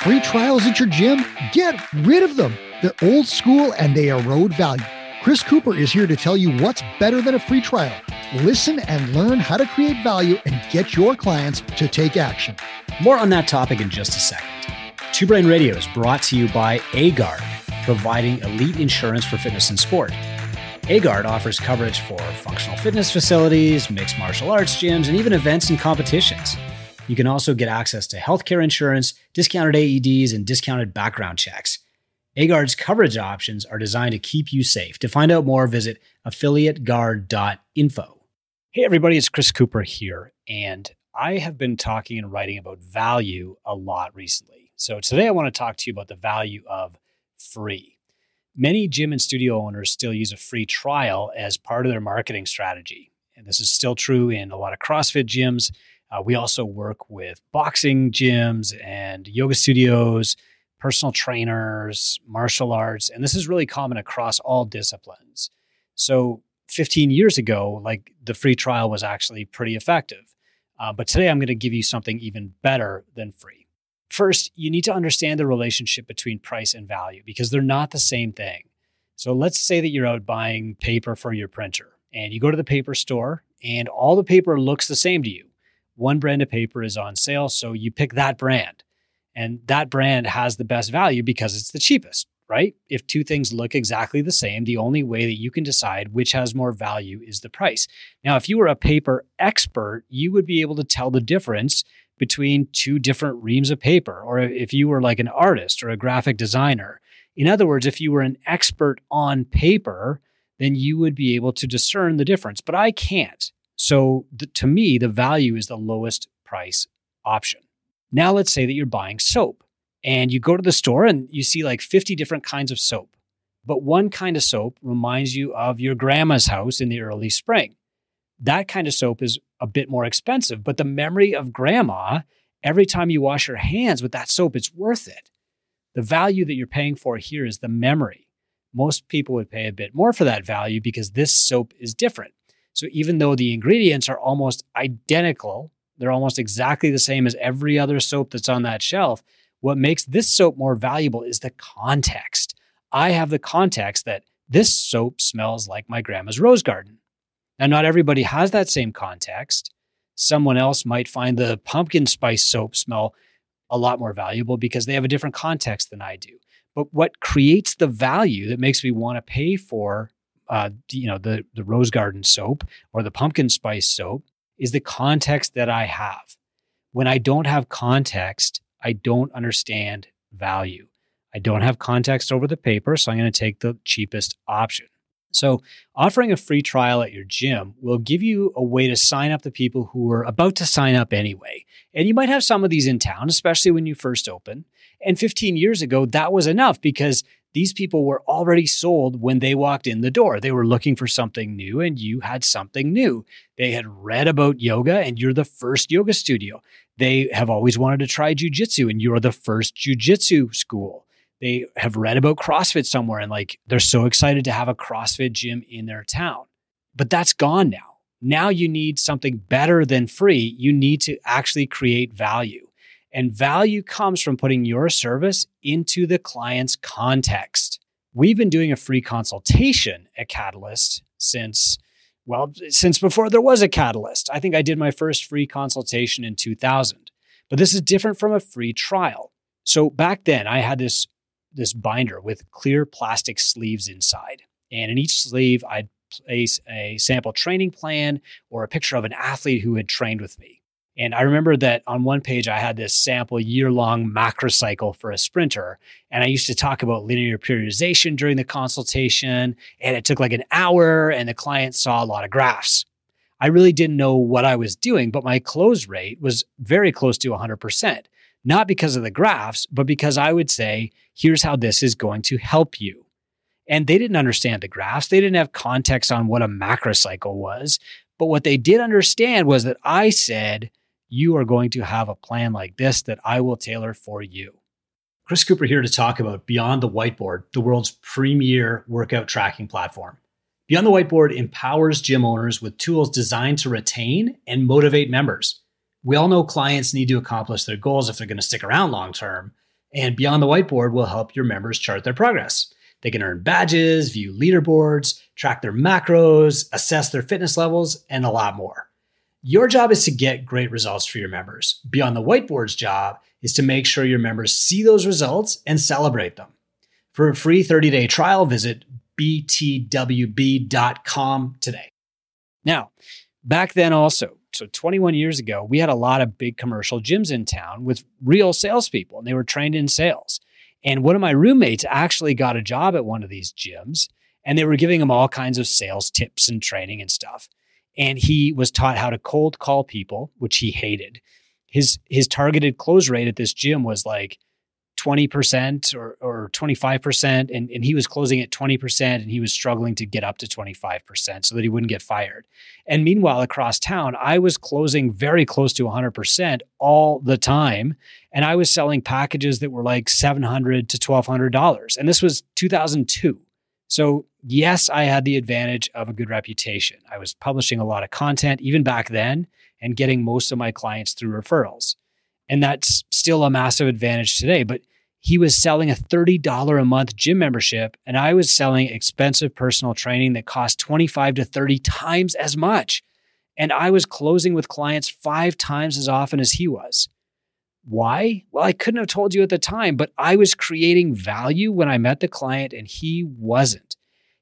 Free trials at your gym? Get rid of them. They're old school and they erode value. Chris Cooper is here to tell you what's better than a free trial. Listen and learn how to create value and get your clients to take action. More on that topic in just a second. Two Brain Radio is brought to you by AGuard, providing elite insurance for fitness and sport. AGuard offers coverage for functional fitness facilities, mixed martial arts gyms, and even events and competitions. You can also get access to healthcare insurance, discounted AEDs, and discounted background checks. AGuard's coverage options are designed to keep you safe. To find out more, visit affiliateguard.info. Hey, everybody, it's Chris Cooper here, and I have been talking and writing about value a lot recently. So today I want to talk to you about the value of free. Many gym and studio owners still use a free trial as part of their marketing strategy. And this is still true in a lot of CrossFit gyms. Uh, we also work with boxing gyms and yoga studios, personal trainers, martial arts, and this is really common across all disciplines. So 15 years ago, like the free trial was actually pretty effective. Uh, but today I'm going to give you something even better than free. First, you need to understand the relationship between price and value because they're not the same thing. So let's say that you're out buying paper for your printer and you go to the paper store and all the paper looks the same to you. One brand of paper is on sale, so you pick that brand. And that brand has the best value because it's the cheapest, right? If two things look exactly the same, the only way that you can decide which has more value is the price. Now, if you were a paper expert, you would be able to tell the difference between two different reams of paper, or if you were like an artist or a graphic designer. In other words, if you were an expert on paper, then you would be able to discern the difference. But I can't. So the, to me, the value is the lowest price option. Now, let's say that you're buying soap and you go to the store and you see like 50 different kinds of soap. But one kind of soap reminds you of your grandma's house in the early spring. That kind of soap is a bit more expensive, but the memory of grandma, every time you wash your hands with that soap, it's worth it. The value that you're paying for here is the memory. Most people would pay a bit more for that value because this soap is different. So even though the ingredients are almost identical, they're almost exactly the same as every other soap that's on that shelf. What makes this soap more valuable is the context. I have the context that this soap smells like my grandma's rose garden. Now, not everybody has that same context. Someone else might find the pumpkin spice soap smell a lot more valuable because they have a different context than I do. But what creates the value that makes me want to pay for, uh, you know, the the rose garden soap or the pumpkin spice soap is the context that I have. When I don't have context, I don't understand value. I don't have context over the paper, so I'm going to take the cheapest option. So, offering a free trial at your gym will give you a way to sign up the people who are about to sign up anyway. And you might have some of these in town, especially when you first open. And 15 years ago, that was enough because these people were already sold when they walked in the door. They were looking for something new, and you had something new. They had read about yoga, and you're the first yoga studio. They have always wanted to try jujitsu, and you're the first jujitsu school. They have read about CrossFit somewhere, and like they're so excited to have a CrossFit gym in their town. But that's gone now. Now you need something better than free. You need to actually create value. And value comes from putting your service into the client's context. We've been doing a free consultation at Catalyst since, well, since before there was a Catalyst. I think I did my first free consultation in 2000. But this is different from a free trial. So back then, I had this, this binder with clear plastic sleeves inside. And in each sleeve, I'd place a sample training plan or a picture of an athlete who had trained with me. And I remember that on one page, I had this sample year long macrocycle for a sprinter. And I used to talk about linear periodization during the consultation. And it took like an hour, and the client saw a lot of graphs. I really didn't know what I was doing, but my close rate was very close to 100%. Not because of the graphs, but because I would say, here's how this is going to help you. And they didn't understand the graphs. They didn't have context on what a macrocycle was. But what they did understand was that I said, you are going to have a plan like this that I will tailor for you. Chris Cooper here to talk about Beyond the Whiteboard, the world's premier workout tracking platform. Beyond the Whiteboard empowers gym owners with tools designed to retain and motivate members. We all know clients need to accomplish their goals if they're going to stick around long term, and Beyond the Whiteboard will help your members chart their progress. They can earn badges, view leaderboards, track their macros, assess their fitness levels, and a lot more. Your job is to get great results for your members. Beyond the Whiteboard's job is to make sure your members see those results and celebrate them. For a free 30 day trial, visit btwb.com today. Now, back then also, so 21 years ago, we had a lot of big commercial gyms in town with real salespeople, and they were trained in sales. And one of my roommates actually got a job at one of these gyms, and they were giving him all kinds of sales tips and training and stuff. And he was taught how to cold call people, which he hated. His his targeted close rate at this gym was like 20% or, or 25%. And, and he was closing at 20% and he was struggling to get up to 25% so that he wouldn't get fired. And meanwhile, across town, I was closing very close to 100% all the time. And I was selling packages that were like 700 to $1,200. And this was 2002. So, yes, I had the advantage of a good reputation. I was publishing a lot of content even back then and getting most of my clients through referrals. And that's still a massive advantage today. But he was selling a $30 a month gym membership, and I was selling expensive personal training that cost 25 to 30 times as much. And I was closing with clients five times as often as he was. Why? Well, I couldn't have told you at the time, but I was creating value when I met the client and he wasn't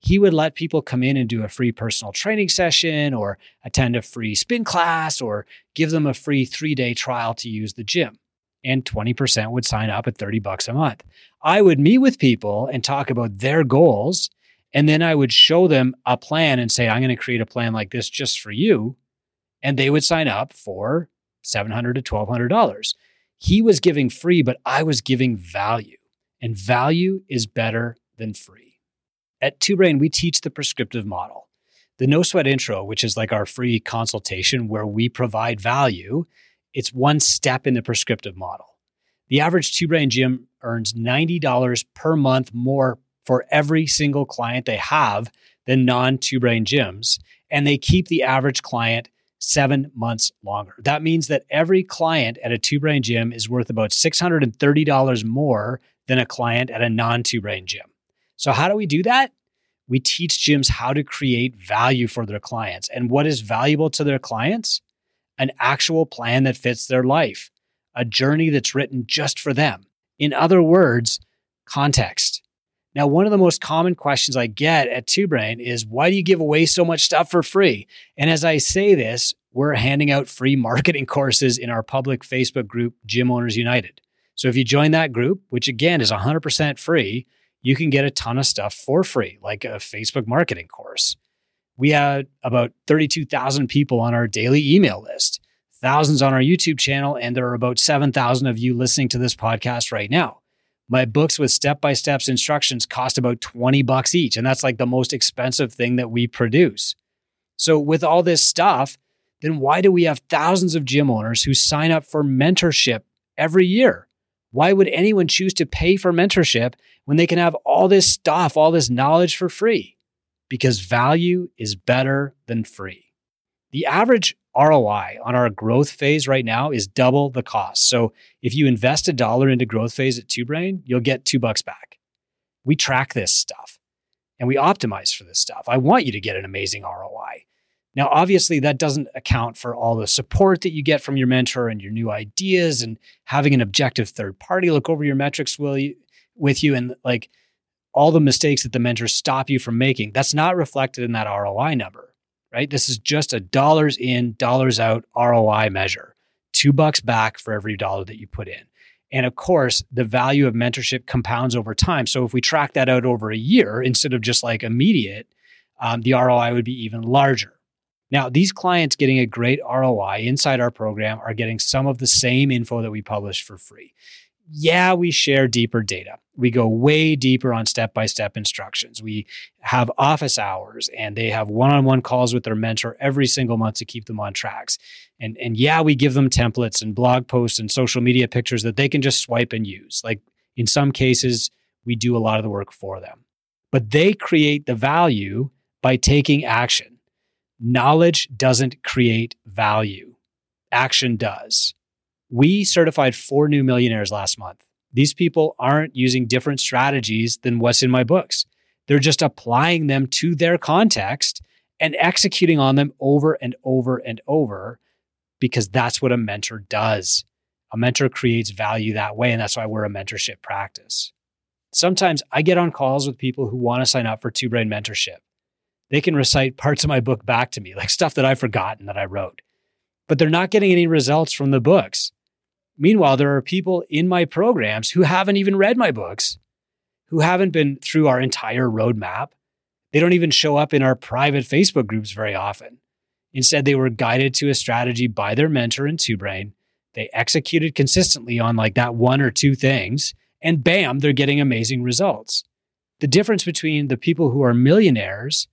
he would let people come in and do a free personal training session or attend a free spin class or give them a free three day trial to use the gym. And 20% would sign up at 30 bucks a month. I would meet with people and talk about their goals. And then I would show them a plan and say, I'm going to create a plan like this just for you. And they would sign up for $700 to $1,200. He was giving free, but I was giving value. And value is better than free. At Two Brain, we teach the prescriptive model. The No Sweat Intro, which is like our free consultation where we provide value, it's one step in the prescriptive model. The average Two Brain gym earns $90 per month more for every single client they have than non Two Brain gyms, and they keep the average client seven months longer. That means that every client at a Two Brain gym is worth about $630 more than a client at a non Two Brain gym. So, how do we do that? We teach gyms how to create value for their clients. And what is valuable to their clients? An actual plan that fits their life, a journey that's written just for them. In other words, context. Now, one of the most common questions I get at Two Brain is why do you give away so much stuff for free? And as I say this, we're handing out free marketing courses in our public Facebook group, Gym Owners United. So if you join that group, which again is 100% free, you can get a ton of stuff for free, like a Facebook marketing course. We had about 32,000 people on our daily email list, thousands on our YouTube channel, and there are about 7,000 of you listening to this podcast right now. My books with step by steps instructions cost about 20 bucks each, and that's like the most expensive thing that we produce. So, with all this stuff, then why do we have thousands of gym owners who sign up for mentorship every year? Why would anyone choose to pay for mentorship when they can have all this stuff, all this knowledge for free? Because value is better than free. The average ROI on our growth phase right now is double the cost. So if you invest a dollar into growth phase at Two Brain, you'll get two bucks back. We track this stuff and we optimize for this stuff. I want you to get an amazing ROI. Now, obviously, that doesn't account for all the support that you get from your mentor and your new ideas and having an objective third party look over your metrics with you and like all the mistakes that the mentors stop you from making. That's not reflected in that ROI number, right? This is just a dollars in, dollars out ROI measure, two bucks back for every dollar that you put in. And of course, the value of mentorship compounds over time. So if we track that out over a year instead of just like immediate, um, the ROI would be even larger. Now, these clients getting a great ROI inside our program are getting some of the same info that we publish for free. Yeah, we share deeper data. We go way deeper on step by step instructions. We have office hours and they have one on one calls with their mentor every single month to keep them on tracks. And, and yeah, we give them templates and blog posts and social media pictures that they can just swipe and use. Like in some cases, we do a lot of the work for them. But they create the value by taking action knowledge doesn't create value. action does. We certified four new millionaires last month. These people aren't using different strategies than what's in my books. They're just applying them to their context and executing on them over and over and over because that's what a mentor does. A mentor creates value that way. And that's why we're a mentorship practice. Sometimes I get on calls with people who want to sign up for Two Brain Mentorship. They can recite parts of my book back to me, like stuff that I've forgotten that I wrote, but they're not getting any results from the books. Meanwhile, there are people in my programs who haven't even read my books, who haven't been through our entire roadmap. They don't even show up in our private Facebook groups very often. Instead, they were guided to a strategy by their mentor in Two Brain. They executed consistently on like that one or two things, and bam, they're getting amazing results. The difference between the people who are millionaires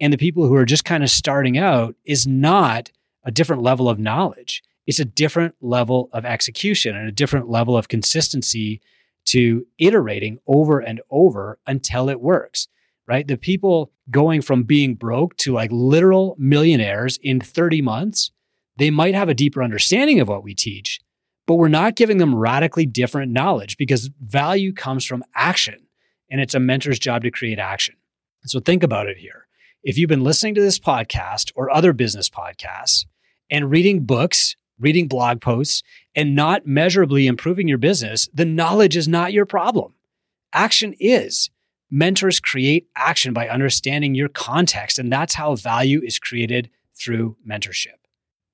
and the people who are just kind of starting out is not a different level of knowledge. It's a different level of execution and a different level of consistency to iterating over and over until it works, right? The people going from being broke to like literal millionaires in 30 months, they might have a deeper understanding of what we teach, but we're not giving them radically different knowledge because value comes from action and it's a mentor's job to create action. So think about it here. If you've been listening to this podcast or other business podcasts and reading books, reading blog posts, and not measurably improving your business, the knowledge is not your problem. Action is. Mentors create action by understanding your context, and that's how value is created through mentorship.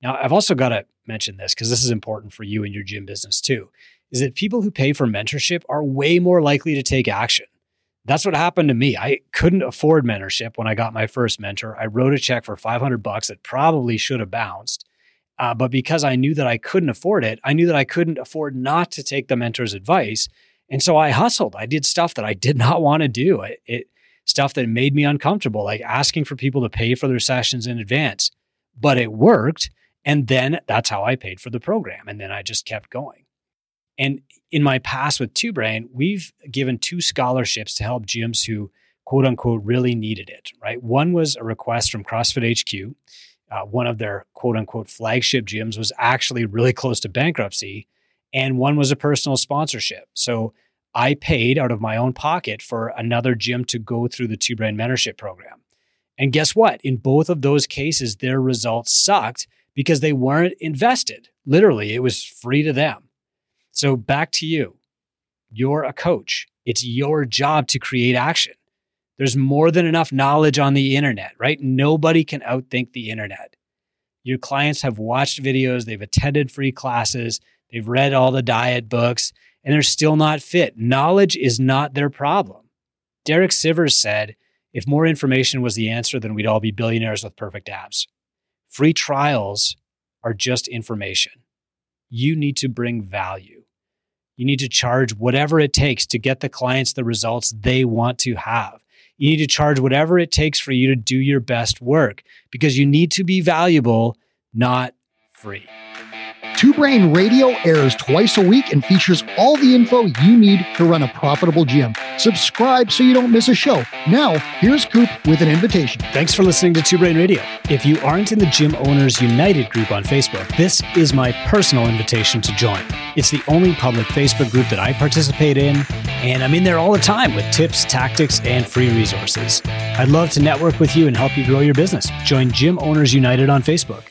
Now, I've also got to mention this because this is important for you and your gym business too, is that people who pay for mentorship are way more likely to take action. That's what happened to me. I couldn't afford mentorship when I got my first mentor. I wrote a check for 500 bucks that probably should have bounced. Uh, but because I knew that I couldn't afford it, I knew that I couldn't afford not to take the mentor's advice. And so I hustled. I did stuff that I did not want to do. It, it stuff that made me uncomfortable, like asking for people to pay for their sessions in advance. But it worked. And then that's how I paid for the program. And then I just kept going. And in my past with Two Brain, we've given two scholarships to help gyms who quote unquote really needed it, right? One was a request from CrossFit HQ. Uh, one of their quote unquote flagship gyms was actually really close to bankruptcy. And one was a personal sponsorship. So I paid out of my own pocket for another gym to go through the Two Mentorship Program. And guess what? In both of those cases, their results sucked because they weren't invested. Literally, it was free to them. So back to you. You're a coach. It's your job to create action. There's more than enough knowledge on the internet, right? Nobody can outthink the internet. Your clients have watched videos, they've attended free classes, they've read all the diet books, and they're still not fit. Knowledge is not their problem. Derek Sivers said, if more information was the answer, then we'd all be billionaires with perfect abs. Free trials are just information. You need to bring value. You need to charge whatever it takes to get the clients the results they want to have. You need to charge whatever it takes for you to do your best work because you need to be valuable, not free. Two Brain Radio airs twice a week and features all the info you need to run a profitable gym. Subscribe so you don't miss a show. Now, here's Coop with an invitation. Thanks for listening to Two Brain Radio. If you aren't in the Gym Owners United group on Facebook, this is my personal invitation to join. It's the only public Facebook group that I participate in, and I'm in there all the time with tips, tactics, and free resources. I'd love to network with you and help you grow your business. Join Gym Owners United on Facebook.